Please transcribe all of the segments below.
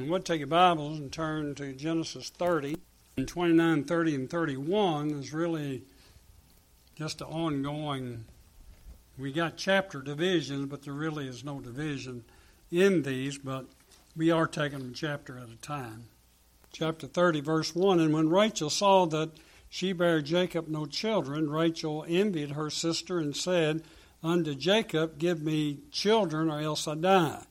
We'll take your Bibles and turn to Genesis 30. And 29, 30, and 31 is really just an ongoing. We got chapter divisions, but there really is no division in these, but we are taking them chapter at a time. Chapter 30, verse 1 And when Rachel saw that she bare Jacob no children, Rachel envied her sister and said unto Jacob, Give me children, or else I die.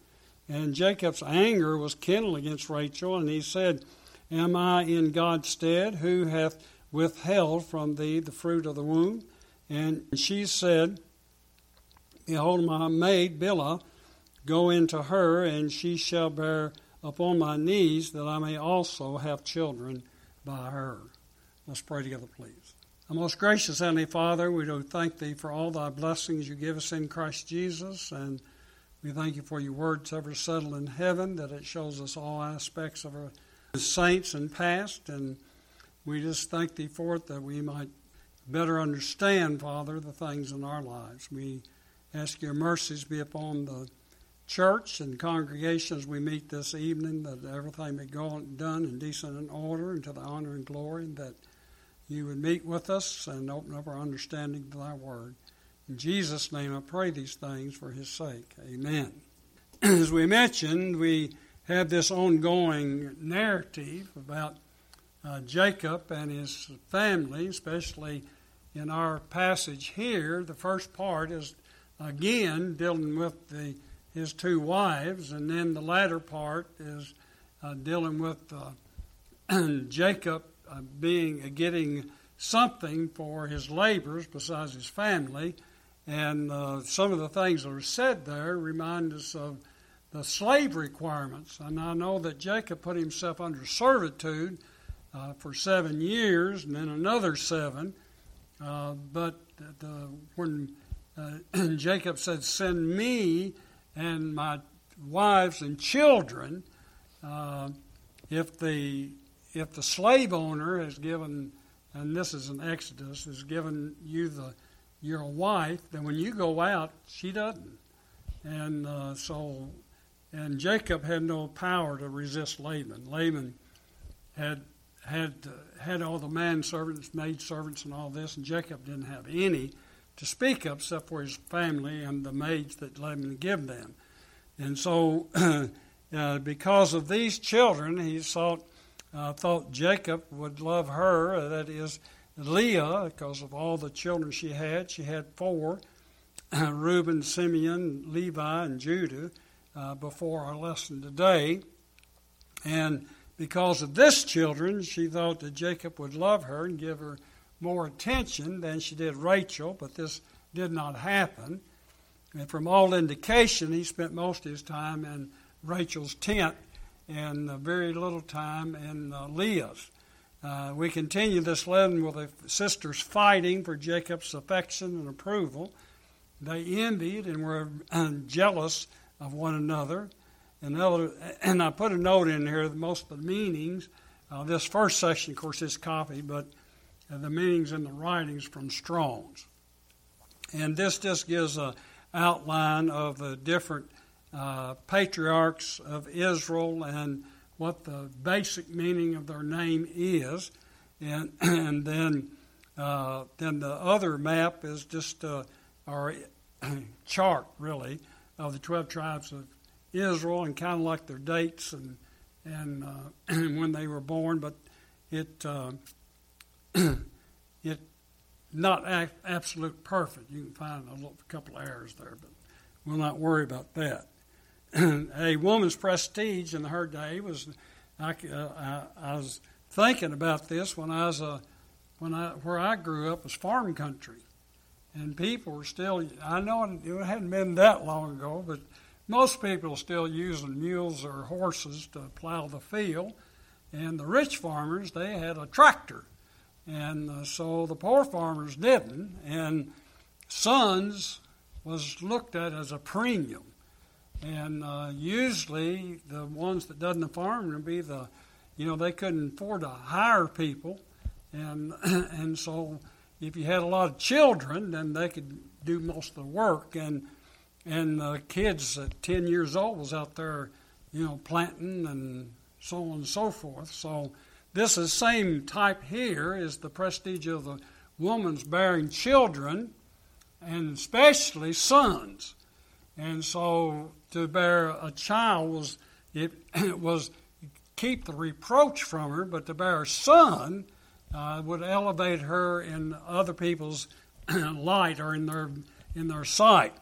And Jacob's anger was kindled against Rachel, and he said, Am I in God's stead, who hath withheld from thee the fruit of the womb? And she said, Behold, my maid Bilhah, go into her, and she shall bear upon my knees, that I may also have children by her. Let's pray together, please. Our most gracious Heavenly Father, we do thank Thee for all Thy blessings you give us in Christ Jesus, and we thank you for your words ever settled in heaven, that it shows us all aspects of our saints and past. And we just thank thee for it that we might better understand, Father, the things in our lives. We ask your mercies be upon the church and congregations we meet this evening, that everything be gone, done in decent and order and to the honor and glory, and that you would meet with us and open up our understanding to thy word. In Jesus' name I pray these things for his sake. Amen. As we mentioned, we have this ongoing narrative about uh, Jacob and his family, especially in our passage here. The first part is again dealing with the, his two wives, and then the latter part is uh, dealing with uh, Jacob uh, being uh, getting something for his labors besides his family and uh, some of the things that are said there remind us of the slave requirements. And I know that Jacob put himself under servitude uh, for seven years and then another seven. Uh, but the, when uh, Jacob said, Send me and my wives and children, uh, if the if the slave owner has given, and this is an Exodus, has given you the your wife, then when you go out, she doesn't. And uh, so, and Jacob had no power to resist Laban. Laban had had uh, had all the manservants, maid servants, and all this, and Jacob didn't have any to speak of except for his family and the maids that Laban given them. And so, uh, because of these children, he thought uh, thought Jacob would love her. That is Leah, because of all the children she had, she had four Reuben, Simeon, Levi, and Judah uh, before our lesson today. And because of this children, she thought that Jacob would love her and give her more attention than she did Rachel, but this did not happen. And from all indication, he spent most of his time in Rachel's tent and very little time in uh, Leah's. Uh, we continue this lesson with the sisters fighting for Jacob's affection and approval. They envied and were jealous of one another. And, other, and I put a note in here most of the meanings, uh, this first section, of course, is copy, but uh, the meanings in the writings from Strong's. And this just gives an outline of the different uh, patriarchs of Israel and what the basic meaning of their name is, and and then uh, then the other map is just uh, our chart really of the twelve tribes of Israel and kind of like their dates and and, uh, when they were born, but it uh, it not a- absolute perfect. You can find a little, couple of errors there, but we'll not worry about that. A woman's prestige in her day was. I, uh, I, I, was thinking about this when I was a, when I where I grew up was farm country, and people were still. I know it, hadn't been that long ago, but most people still using mules or horses to plow the field, and the rich farmers they had a tractor, and uh, so the poor farmers didn't, and sons was looked at as a premium and uh, usually the ones that doesn't farm would be the, you know, they couldn't afford to hire people, and and so if you had a lot of children, then they could do most of the work, and and the kids at ten years old was out there you know, planting and so on and so forth. So this is same type here is the prestige of the woman's bearing children, and especially sons. And so to bear a child was it, was keep the reproach from her, but to bear a son uh, would elevate her in other people's light or in their in their sight.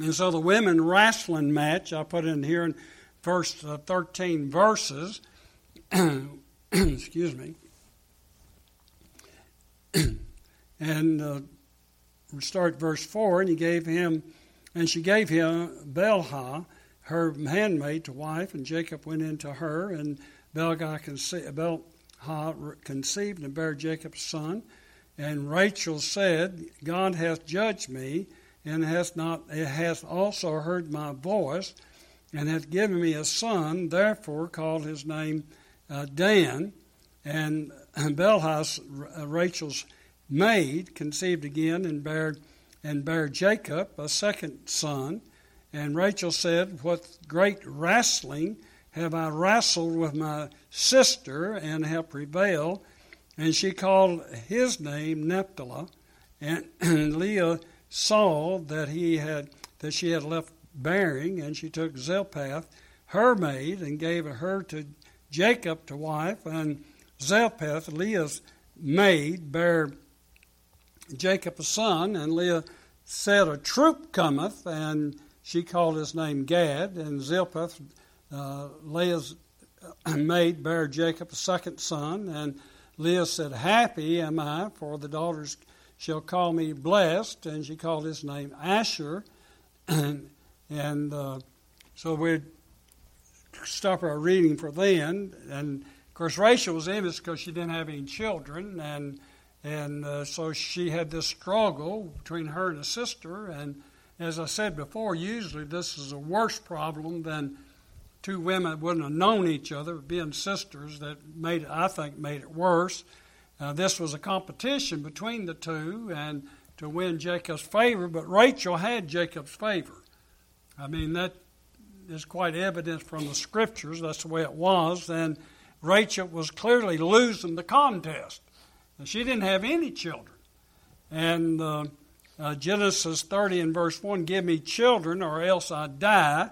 And so the women wrestling match, I put in here in first uh, 13 verses. excuse me. and uh, start verse 4 and he gave him, and she gave him Bilhah, her handmaid, to wife, and Jacob went into her, and conceived, Bilhah conceived and bare Jacob a son. And Rachel said, God hath judged me, and hath not hath also heard my voice, and hath given me a son. Therefore called his name uh, Dan. And Bilhah, uh, Rachel's maid, conceived again and bare and bare Jacob a second son. And Rachel said, What great wrestling have I wrestled with my sister and have prevailed. And she called his name Naphtali. And, and Leah saw that he had that she had left bearing, and she took Zilpah, her maid, and gave her to Jacob to wife. And Zilpah, Leah's maid, bare Jacob a son. And Leah said, A troop cometh, and she called his name Gad. And Zilpah, uh, Leah's maid, bare Jacob a second son. And Leah said, Happy am I, for the daughters shall call me blessed. And she called his name Asher. and, uh, so we'd stop our reading for then. And of course, Rachel was envious because she didn't have any children. And, and uh, so she had this struggle between her and a sister. And as I said before, usually this is a worse problem than two women wouldn't have known each other, being sisters, that made it, I think, made it worse. Uh, this was a competition between the two, and to win Jacob's favor, but Rachel had Jacob's favor. I mean, that is quite evident from the scriptures. That's the way it was. And Rachel was clearly losing the contest. And she didn't have any children. And uh, uh, Genesis 30 and verse 1 Give me children, or else I die.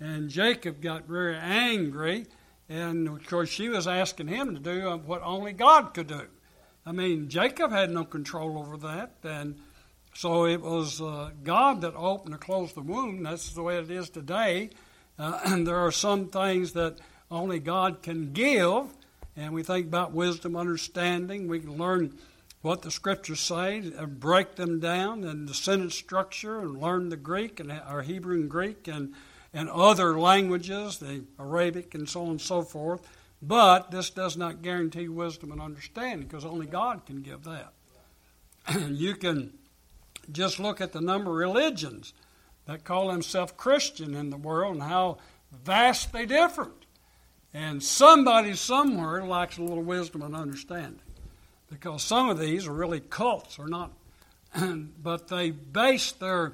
And Jacob got very angry, and of course, she was asking him to do what only God could do. I mean, Jacob had no control over that, and so it was uh, God that opened or closed the womb. That's the way it is today. Uh, and there are some things that only God can give, and we think about wisdom, understanding. We can learn what the scriptures say, and break them down, and the sentence structure, and learn the Greek and our Hebrew and Greek, and and other languages, the Arabic and so on and so forth. But this does not guarantee wisdom and understanding because only God can give that. you can just look at the number of religions that call themselves Christian in the world and how vastly different. And somebody somewhere lacks a little wisdom and understanding because some of these are really cults or not, but they base their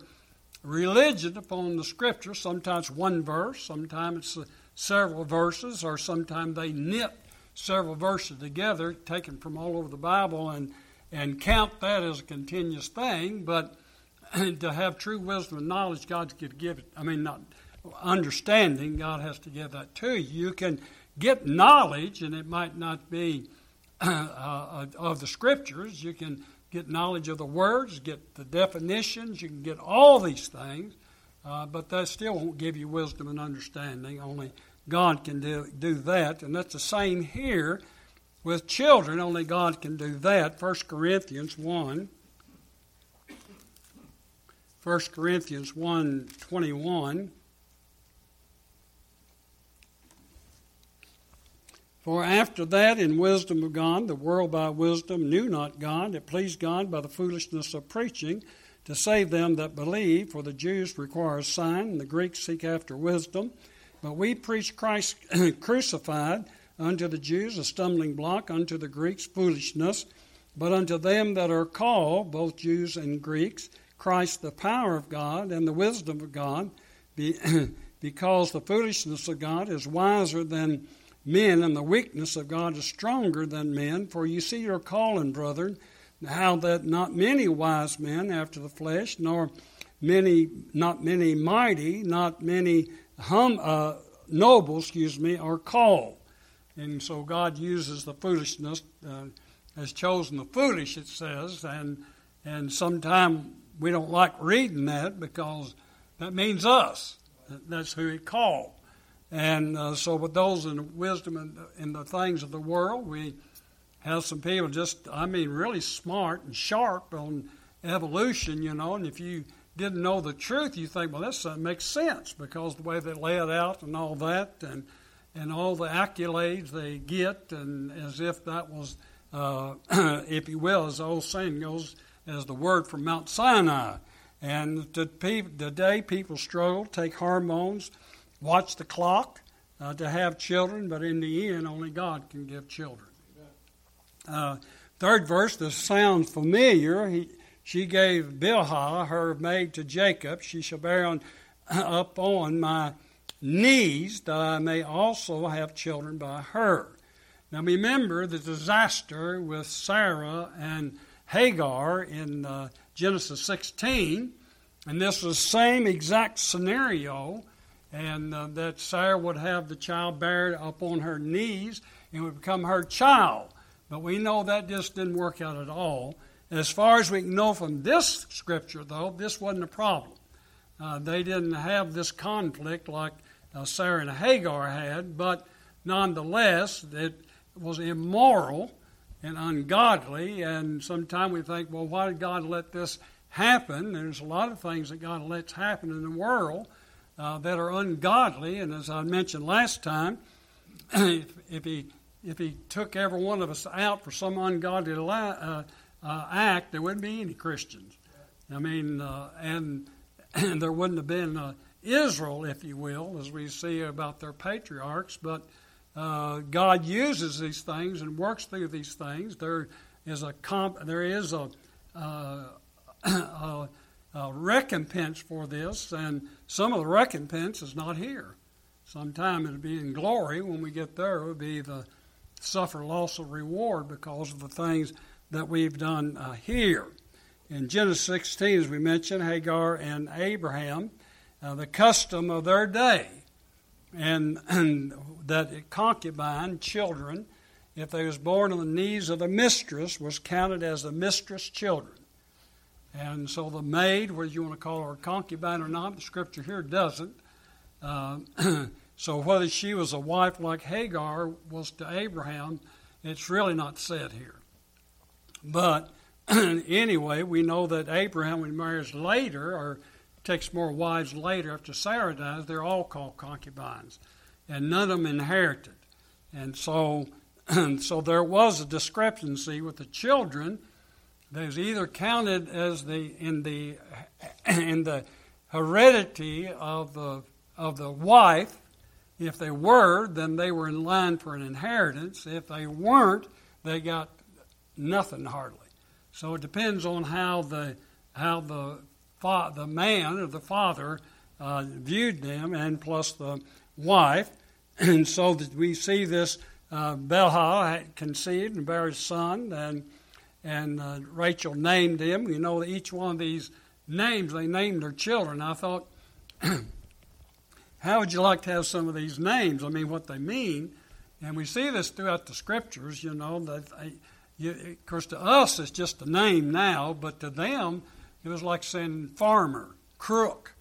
religion upon the scripture. Sometimes one verse, sometimes it's uh, several verses, or sometimes they knit several verses together, taken from all over the Bible, and and count that as a continuous thing. But to have true wisdom and knowledge, God's to give it. I mean, not understanding. God has to give that to you. You can get knowledge, and it might not be uh, of the scriptures. You can get knowledge of the words, get the definitions, you can get all these things, uh, but that still won't give you wisdom and understanding. Only God can do, do that. And that's the same here with children, only God can do that. 1 Corinthians 1. 1 Corinthians 1 21. For after that, in wisdom of God, the world by wisdom knew not God. It pleased God by the foolishness of preaching to save them that believe. For the Jews require a sign, and the Greeks seek after wisdom. But we preach Christ crucified, unto the Jews a stumbling block, unto the Greeks foolishness. But unto them that are called, both Jews and Greeks, Christ the power of God and the wisdom of God. Be, because the foolishness of God is wiser than men, and the weakness of God is stronger than men. For you see your calling, brethren, how that not many wise men after the flesh, nor many, not many mighty, not many hum, uh, noble, excuse me, are called. And so God uses the foolishness, uh, has chosen the foolish, it says, and and sometimes we don't like reading that because that means us. That's who He called. And uh, so, with those in wisdom and in the things of the world, we have some people just, I mean, really smart and sharp on evolution, you know. And if you didn't know the truth, you think, well, this makes sense because the way they lay it out and all that, and and all the accolades they get, and as if that was, uh, if you will, as the old saying goes, as the word from Mount Sinai. And today, people struggle, take hormones, watch the clock uh, to have children, but in the end, only God can give children. Uh, third verse, this sounds familiar. He, she gave Bilhah, her maid, to Jacob. She shall bear on, up on my knees, that I may also have children by her. Now remember the disaster with Sarah and Hagar in uh, Genesis 16, and this is the same exact scenario and uh, that Sarah would have the child buried up on her knees and would become her child. But we know that just didn't work out at all. As far as we can know from this scripture, though, this wasn't a problem. Uh, they didn't have this conflict like uh, Sarah and Hagar had, but nonetheless, it was immoral and ungodly. And sometimes we think, well, why did God let this happen? There's a lot of things that God lets happen in the world uh, that are ungodly. And as I mentioned last time, if, if, he if he took every one of us out for some ungodly uh, uh, act, there wouldn't be any Christians. I mean, uh, and, and there wouldn't have been uh, Israel, if you will, as we see about their patriarchs. But uh, God uses these things and works through these things. There is a comp- there is a uh, recompense for this, and some of the recompense is not here. Sometime it'll be in glory when we get there. It'll be the suffer loss of reward because of the things that we've done uh, here. In Genesis 16, as we mentioned, Hagar and Abraham, uh, the custom of their day, and, and that concubine children, if they was born on the knees of the mistress, was counted as the mistress children. And so the maid, whether you want to call her a concubine or not, the scripture here doesn't. Uh, so whether she was a wife like Hagar was to Abraham, it's really not said here. But anyway, we know that Abraham, when he marries later, or takes more wives later after Sarah dies, they're all called concubines. And none of them inherited. And so, so there was a discrepancy with the children there's either counted as the in the in the heredity of the of the wife. If they were, then they were in line for an inheritance. If they weren't, they got nothing hardly. So it depends on how the how the fa- the man or the father uh, viewed them, and plus the wife. And so that we see this uh, Bilhah conceived and bare a son, and and uh, Rachel named him. You know, each one of these names, they named their children. I thought, how would you like to have some of these names? I mean, what they mean. And we see this throughout the scriptures, you know, that, they, you, of course, to us it's just a name now, but to them it was like saying farmer, crook,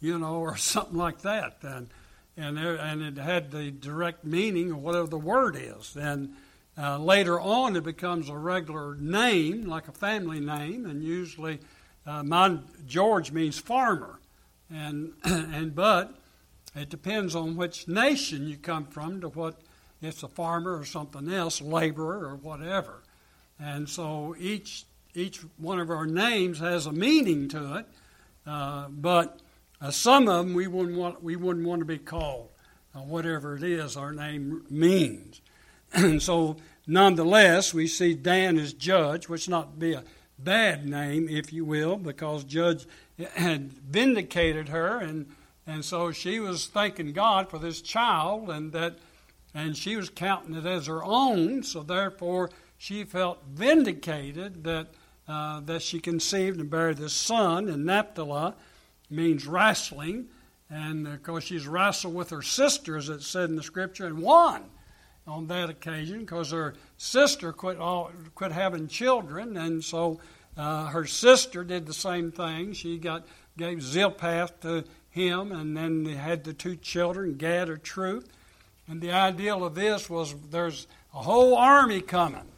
you know, or something like that. And, and, there, and it had the direct meaning of whatever the word is. And uh, later on, it becomes a regular name, like a family name, and usually uh, my George means farmer, and and but it depends on which nation you come from to what it's a farmer or something else, laborer or whatever, and so each each one of our names has a meaning to it, uh, but uh, some of them we wouldn't want we wouldn't want to be called uh, whatever it is our name means. And so, nonetheless, we see Dan as judge, which not be a bad name, if you will, because judge had vindicated her and And so she was thanking God for this child, and that, and she was counting it as her own. So therefore, she felt vindicated that uh, that she conceived and bare this son. And Naphtali means wrestling, and of course she's wrestled with her sister, as it said in the scripture, and won on that occasion because her sister quit all, quit having children, and so uh, her sister did the same thing. She got gave Zilpah to him, and then they had the two children, Gad or Truth. And the ideal of this was there's a whole army coming.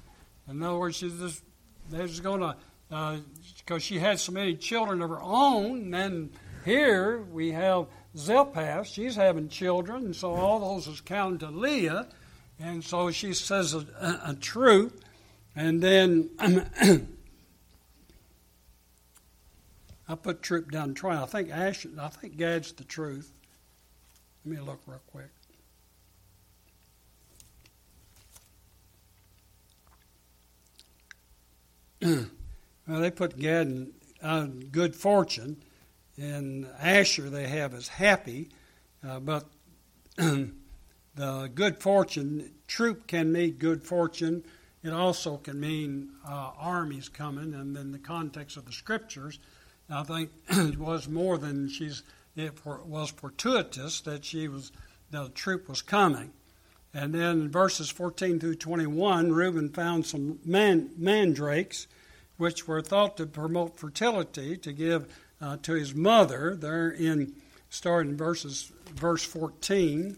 In other words, she's just, they're going to, because uh, she had so many children of her own. And then here we have Zilpah, she's having children, and so all those is counted to Leah. And so she says a, a, a troop. And then I put troop down try. I think Ash, I think Gad's the truth. Let me look real quick. well, they put Gad in uh, good fortune, and Asher they have as happy, uh, but the good fortune troop can mean good fortune. It also can mean uh, armies coming, and in the context of the scriptures, I think it was more than she's. It was fortuitous that she was the troop was coming. And then in verses 14 through 21, Reuben found some man, mandrakes, which were thought to promote fertility, to give uh, to his mother. They're in starting verses verse 14.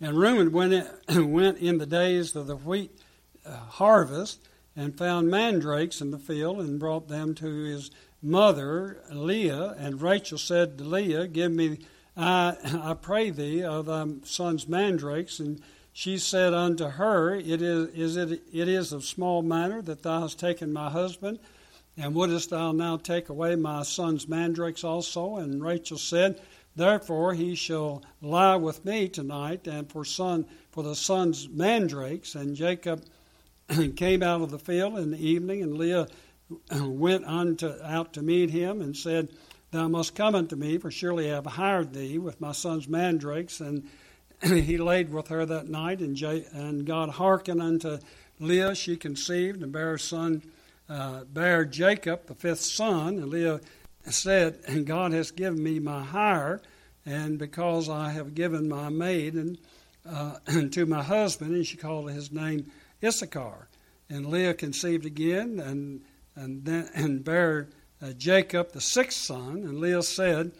And Reuben went in, went in the days of the wheat uh, harvest and found mandrakes in the field and brought them to his mother Leah. And Rachel said to Leah, Give me, I, I pray thee, of thy son's mandrakes. And she said unto her, It is, is it, it is of small matter that thou hast taken my husband, and wouldest thou now take away my son's mandrakes also? And Rachel said, Therefore he shall lie with me tonight, and for son for the son's mandrakes. And Jacob came out of the field in the evening, and Leah went unto, out to meet him, and said, Thou must come unto me, for surely I have hired thee with my son's mandrakes. And he laid with her that night, and, J- and God hearkened unto Leah. She conceived and bare a son, uh, bare Jacob the fifth son, and Leah said, And God has given me my hire, and because I have given my maid and, uh, to my husband, and she called his name Issachar. And Leah conceived again, and and then and bare uh, Jacob the sixth son. And Leah said,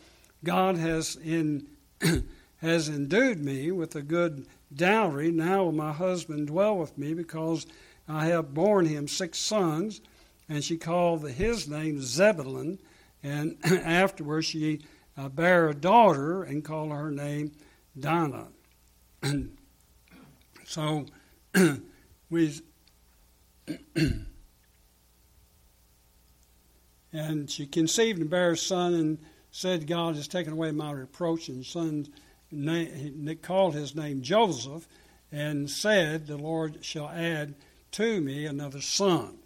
God has in has endued me with a good dowry. Now will my husband dwell with me, because I have borne him six sons. And she called his name Zebulun. And afterwards she uh, bare a daughter and called her name Dinah. so we. and she conceived and bare a son and said, God has taken away my reproach. And son name, called his name Joseph and said, The Lord shall add to me another son.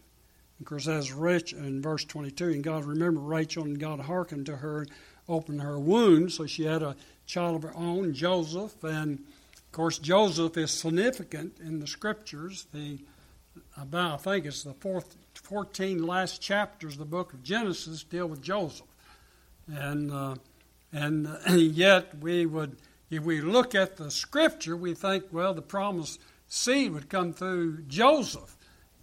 Of course, that's rich in verse 22. And God remembered Rachel, and God hearkened to her, and opened her womb. So she had a child of her own, Joseph. And of course, Joseph is significant in the scriptures. The about I think it's the fourth, 14 last chapters of the book of Genesis deal with Joseph, and uh, and uh, yet we would, if we look at the scripture, we think well the promised seed would come through Joseph.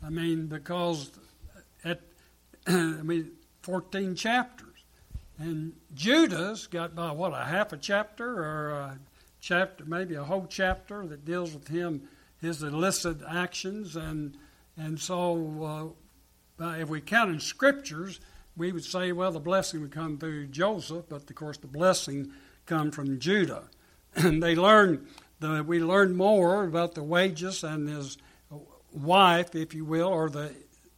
I mean because at I mean 14 chapters. And Judah's got by what a half a chapter or a chapter, maybe a whole chapter that deals with him, his illicit actions, and and so uh, if we count in scriptures, we would say, well, the blessing would come through Joseph, but of course the blessing come from Judah. And they learned the, we learned more about the wages and his wife, if you will, or the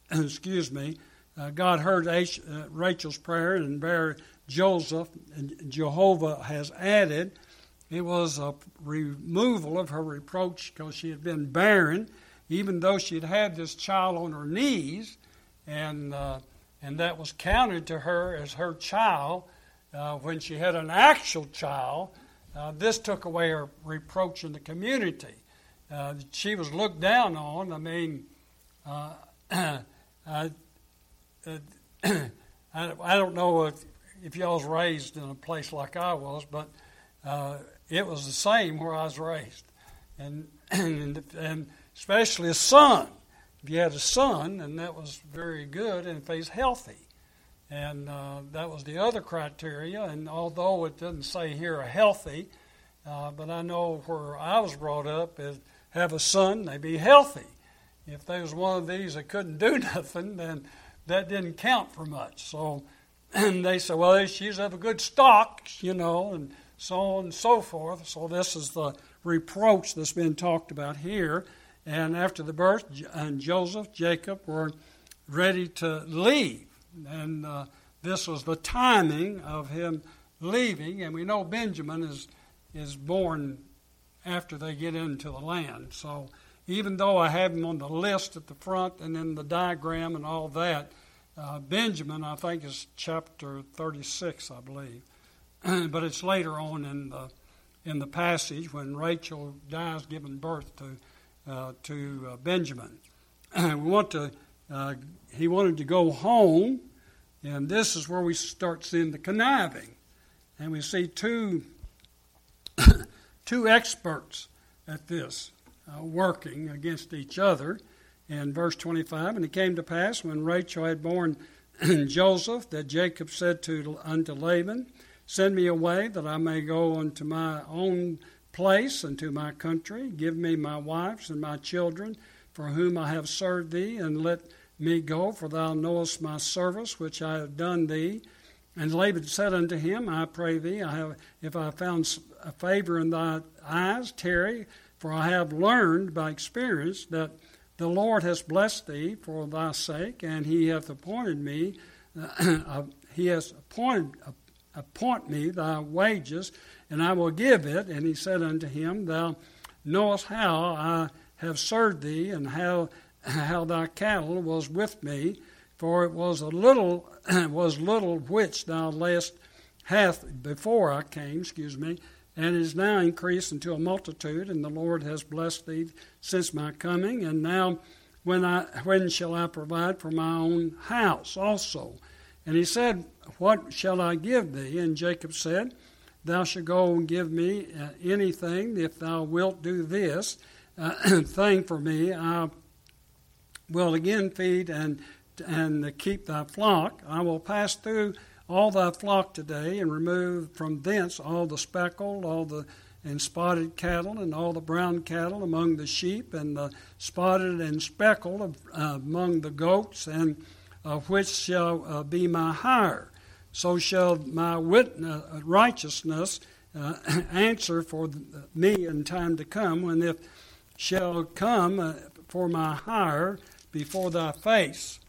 excuse me, uh, God heard H, uh, Rachel's prayer and bare Joseph, and Jehovah has added. It was a removal of her reproach because she had been barren, even though she had had this child on her knees. and uh, and that was counted to her as her child. Uh, when she had an actual child, uh, this took away her reproach in the community. Uh, she was looked down on. I mean, I, uh, I, I, don't know if, if y'all was raised in a place like I was, but it was the same where I was raised. And, and, and especially a son. If you had a son, and that was very good, and if he's healthy. And uh, that was the other criteria. And although it doesn't say here healthy, uh, but I know where I was brought up is have a son, they be healthy. If there was one of these that couldn't do nothing, then that didn't count for much. So and they said, well, she's of a good stock, you know, and so on and so forth. So this is the reproach that's been talked about here. And after the birth, and Joseph, Jacob were ready to leave. And uh, this was the timing of him leaving. And we know Benjamin is, is born after they get into the land. So even though I have him on the list at the front and in the diagram and all that, uh, Benjamin, I think, is chapter 36, I believe. but it's later on in the in the passage when Rachel dies giving birth to uh, to uh, Benjamin. we want to. Uh, he wanted to go home, and this is where we start seeing the conniving, and we see two two experts at this uh, working against each other. In verse 25, and it came to pass when Rachel had borne Joseph that Jacob said to unto Laban, Send me away that I may go unto my own place and to my country. Give me my wives and my children, for whom I have served thee, and let me go, for thou knowest my service which I have done thee. And Laban said unto him, I pray thee, I have, if I have found a favor in thy eyes, tarry, for I have learned by experience that the Lord has blessed thee for thy sake, and he hath appointed me, uh, he has appointed appoint me thy wages, and I will give it. And he said unto him, Thou knowest how I have served thee, and how how thy cattle was with me, for it was a little was little which thou layest hath before I came, excuse me, and is now increased into a multitude, and the Lord has blessed thee since my coming, and now when I when shall I provide for my own house also? And he said, What shall I give thee? And Jacob said, Thou shalt go and give me uh, anything if thou wilt do this uh, thing for me. I will again feed and and keep thy flock. I will pass through all thy flock today and remove from thence all the speckled, all the and spotted cattle, and all the brown cattle among the sheep, and the spotted and speckled uh, among the goats, and uh, which shall uh, be my hire. So shall my witness, righteousness uh, answer for me in time to come, when it shall come for my hire before thy face.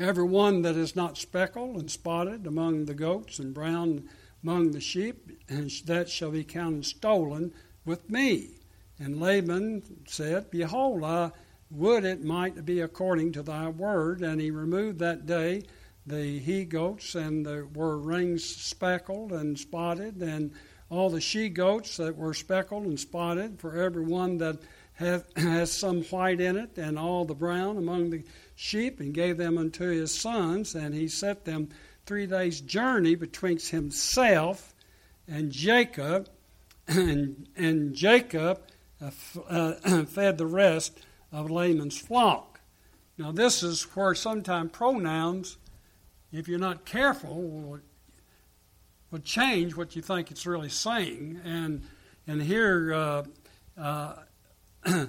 Every one that is not speckled and spotted among the goats and brown among the sheep, and that shall be counted stolen with me. And Laban said, Behold, I would it might be according to thy word. And he removed that day the he goats, and the, were rings speckled and spotted, and all the she goats that were speckled and spotted, for every one that has some white in it, and all the brown among the sheep, and gave them unto his sons. And he set them three days' journey betwixt himself and Jacob, and, and Jacob uh, uh, fed the rest of Laban's flock. Now, this is where sometimes pronouns, if you're not careful, will, will change what you think it's really saying. And, and here, uh, uh,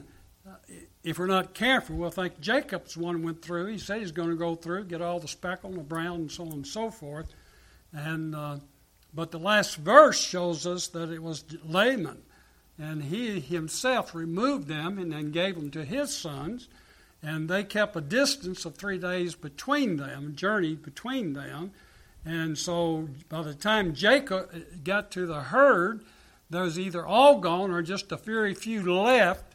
if we're not careful, we'll think Jacob's one went through. He said he's going to go through, get all the speckle and the brown and so on and so forth. And uh, but the last verse shows us that it was Laban and he himself removed them and then gave them to his sons. And they kept a distance of three days between them, journeyed between them. And so by the time Jacob got to the herd, there was either all gone or just a very few left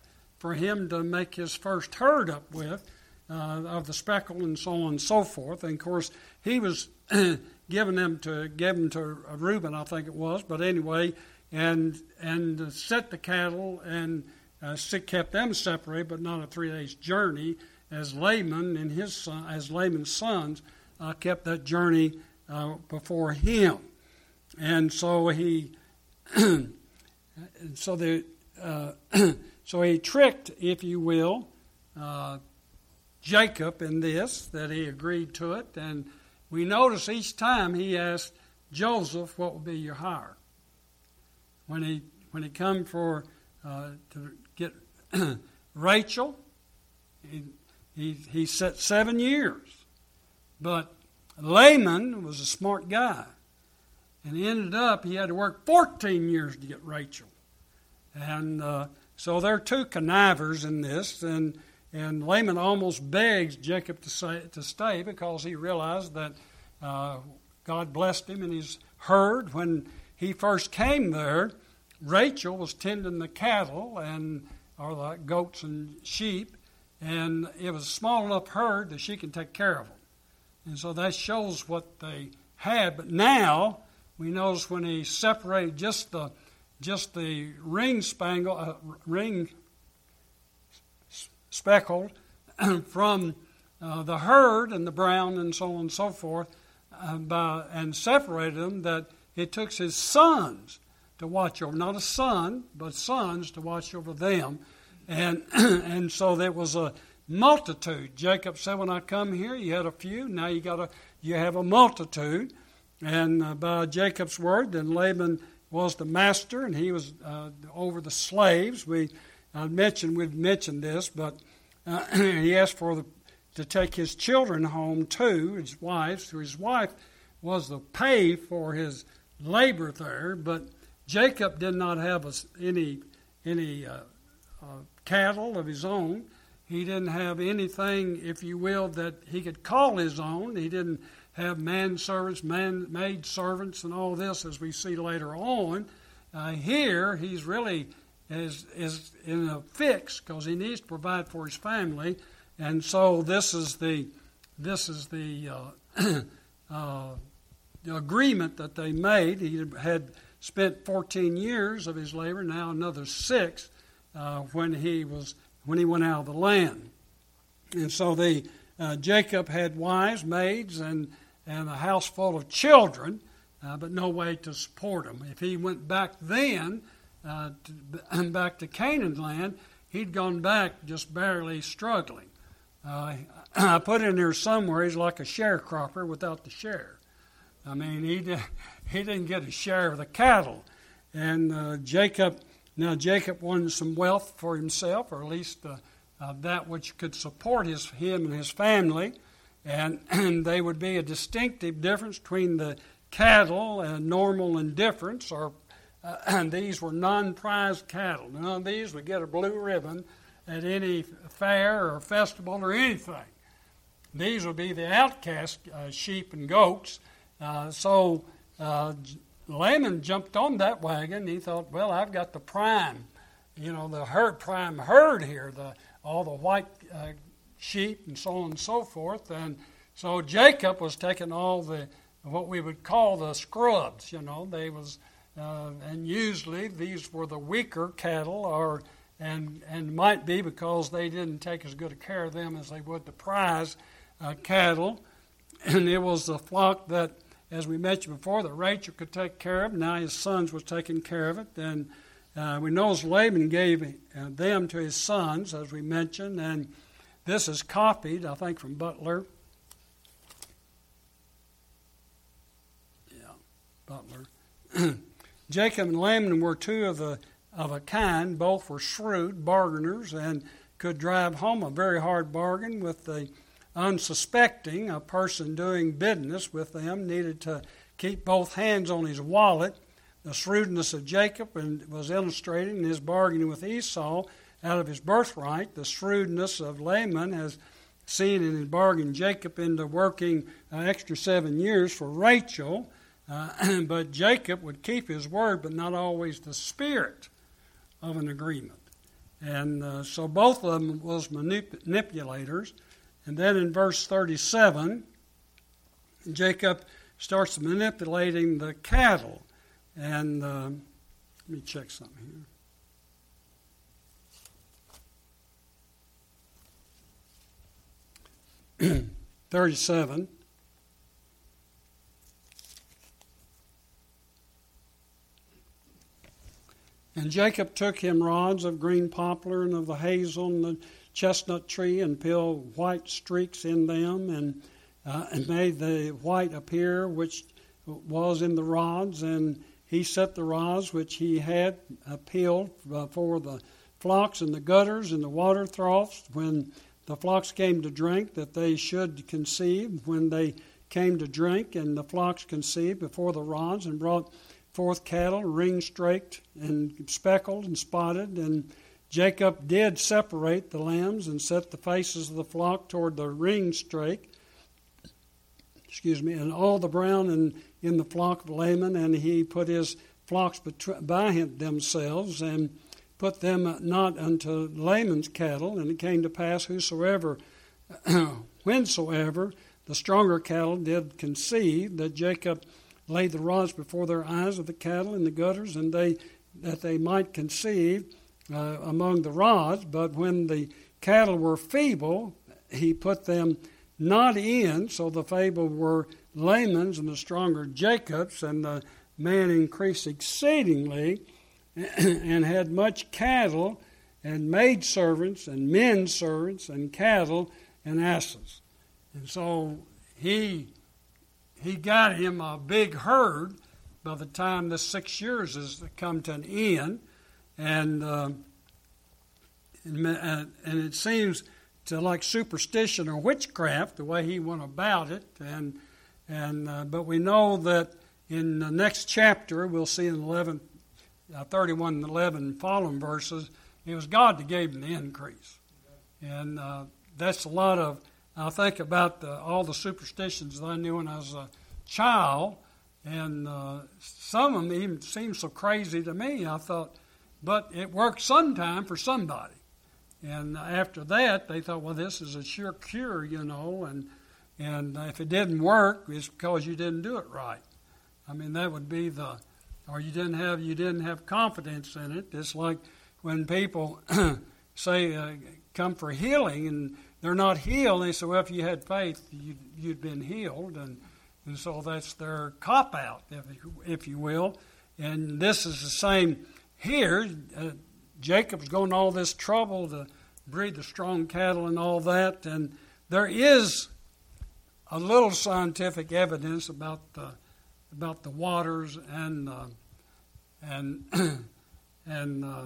for him to make his first herd up with. uh, of the speckle and so on and so forth. And of course, he was giving them to give them to Reuben, I think it was. But anyway, and and set the cattle and uh, kept them separate, but not a three days journey. As Laban and his son, as Laban's sons, uh, kept that journey uh, before him, and so he, and so the, uh, so he tricked, if you will, uh, Jacob in this that he agreed to it, and we notice each time he asked Joseph, "What will be your hire?" When he when he come for uh, to get Rachel, he, he he set seven years, but Laban was a smart guy, and he ended up he had to work fourteen years to get Rachel, and uh, so there are two connivers in this, and and Laban almost begs Jacob to, say, to stay because he realized that uh, God blessed him and he's heard when he first came there. Rachel was tending the cattle and or the goats and sheep, and it was a small enough herd that she can take care of them. And so that shows what they had. But now we notice when he separated just the just the ring spangle uh, ring speckled from uh, the herd and the brown and so on and so forth, uh, by, and separated them, that it took his sons to watch over, not a son, but sons to watch over them. And, and so there was a multitude. Jacob said, When I come here, you had a few, now you, got a, you have a multitude. And uh, by Jacob's word, then Laban was the master and he was uh, over the slaves. We I mentioned we've mentioned this, but uh, he asked for the, to take his children home too, his wives. So his wife was the pay for his labor there, but Jacob did not have a, any any uh, uh, cattle of his own. He didn't have anything, if you will, that he could call his own. He didn't have man servants, man maid servants, and all this as we see later on. Uh, here, he's really is, is in a fix because he needs to provide for his family. And so this is the, this is the, uh, uh, agreement that they made. He had spent 14 years of his labor, now another six uh, when he was when he went out of the land. And so the uh, Jacob had wives, maids, and and a house full of children, uh, but no way to support them. If he went back then, uh, to, back to Canaan land, he'd gone back just barely struggling. Uh, I put in there somewhere he's like a sharecropper without the share. I mean, he did, he didn't get a share of the cattle, and uh, Jacob. Now Jacob wanted some wealth for himself, or at least uh, that which could support his him and his family, and, and they would be a distinctive difference between the cattle and normal indifference, or uh, and these were non-prized cattle. None of these would get a blue ribbon at any fair or festival or anything. These would be the outcast uh, sheep and goats. Uh, so uh, Laban jumped on that wagon. He thought, well, I've got the prime, you know, the herd prime herd here, the all the white uh, sheep and so on and so forth. And so Jacob was taking all the what we would call the scrubs. You know, they was uh, and usually these were the weaker cattle, or and and might be because they didn't take as good a care of them as they would the prize uh, cattle. And it was the flock that, as we mentioned before, that Rachel could take care of. Now his sons was taking care of it. And uh, we know Laban gave uh, them to his sons, as we mentioned, and this is copied, I think, from Butler. Yeah, Butler. Jacob and Laban were two of a, of a kind. Both were shrewd bargainers and could drive home a very hard bargain with the unsuspecting. A person doing business with them needed to keep both hands on his wallet. The shrewdness of Jacob was illustrated in his bargaining with Esau out of his birthright. The shrewdness of Laban has seen in his bargain Jacob into working an extra seven years for Rachel. Uh, but Jacob would keep his word, but not always the spirit of an agreement. And uh, so both of them was manip- manipulators. And then in verse 37, Jacob starts manipulating the cattle. And uh, let me check something here. 37. And Jacob took him rods of green poplar and of the hazel and the chestnut tree and peeled white streaks in them and, uh, and made the white appear which was in the rods. And he set the rods which he had uh, peeled uh, for the flocks and the gutters and the water troughs when the flocks came to drink, that they should conceive when they came to drink. And the flocks conceived before the rods and brought forth cattle, ring straked and speckled and spotted. And Jacob did separate the lambs and set the faces of the flock toward the ring strake. Excuse me, and all the brown in, in the flock of Laban, and he put his flocks by him, themselves and put them not unto Laban's cattle. And it came to pass, whosoever, whensoever the stronger cattle did conceive, that Jacob laid the rods before their eyes of the cattle in the gutters, and they that they might conceive uh, among the rods. But when the cattle were feeble, he put them not in. So the feeble were Laban's and the stronger Jacob's, and the man increased exceedingly, and had much cattle, and maid servants, and men servants, and cattle, and asses. And so he he got him a big herd by the time the six years has come to an end. And, uh, and, and it seems to like superstition or witchcraft the way he went about it. And, and, uh, but we know that in the next chapter, we'll see in 11, uh, 31 and 11 following verses, it was God that gave him the increase. And uh, that's a lot of I think about the, all the superstitions that I knew when I was a child, and uh, some of them even seemed so crazy to me. I thought, but it worked sometime for somebody. And after that, they thought, well, this is a sure cure, you know, and and if it didn't work, it's because you didn't do it right. I mean, that would be the, or you didn't have you didn't have confidence in it. It's like when people say uh, come for healing and they're not healed. They say, well, if you had faith, you'd, you'd been healed. And, and so that's their cop out, if, if you will. And this is the same here. Uh, Jacob's going all this trouble to breed the strong cattle and all that. And there is a little scientific evidence about the about the waters and uh, and and uh,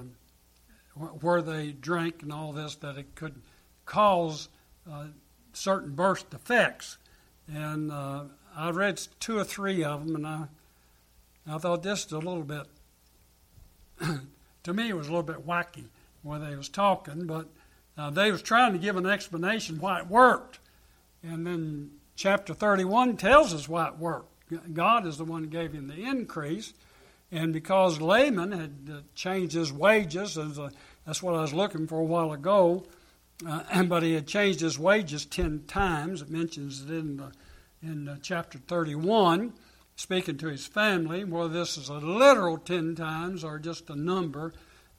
where they drink and all this that it could cause uh, certain burst effects. And uh, I read two or three of them, and I, I thought this is a little bit, to me, it was a little bit wacky where they was talking, but uh, they was trying to give an explanation why it worked. And then chapter 31 tells us why it worked. God is the one who gave him the increase. And because Laban had uh, changed his wages, that's what I was looking for a while ago, uh, but he had changed his wages ten times. It mentions it in, the, in uh, chapter 31, speaking to his family. Whether this is a literal ten times or just a number,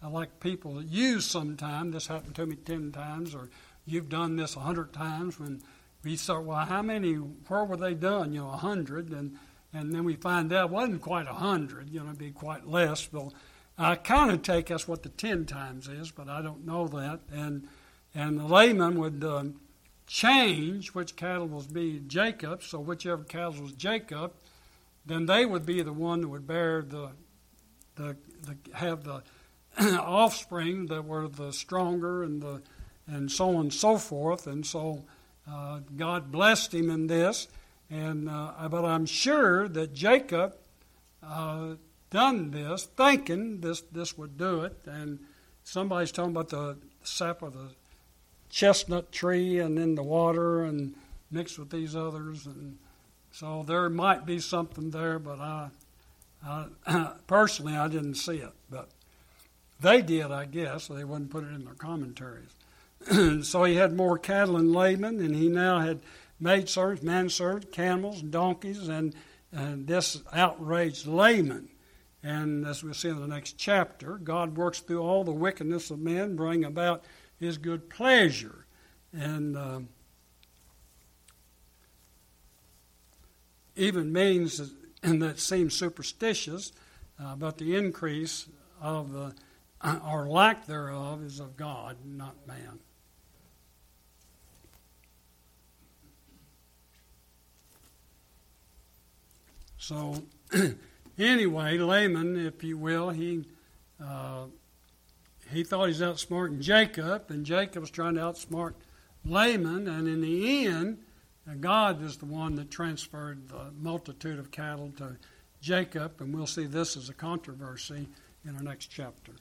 like people use sometimes, This happened to me ten times, or you've done this a hundred times. When we start, well, how many? Where were they done? You know, a hundred, and and then we find out it wasn't quite a hundred. You know, it'd be quite less. Well, I kind of take that's what the ten times is, but I don't know that, and and the Laban would uh, change which cattle was be Jacob. So whichever cattle was Jacob, then they would be the one that would bear the, the, the have the offspring that were the stronger and the and so on and so forth. And so uh, God blessed him in this. And uh, but I'm sure that Jacob uh, done this thinking this this would do it. And somebody's talking about the sap of the chestnut tree and in the water and mixed with these others. And so there might be something there, but I, I personally, I didn't see it. But they did, I guess. They wouldn't put it in their commentaries. so he had more cattle than Laban, and he now had maidservants, manservants, camels, donkeys, and, and this outraged Laban. And as we'll see in the next chapter, God works through all the wickedness of men, bring about his good pleasure. And uh, even means and that seem superstitious, uh, but the increase of the or lack thereof is of God, not man. So, anyway, Laban, if you will, he uh, he thought he's outsmarting Jacob, and Jacob was trying to outsmart Laban, and in the end, God is the one that transferred the multitude of cattle to Jacob, and we'll see this as a controversy in our next chapter.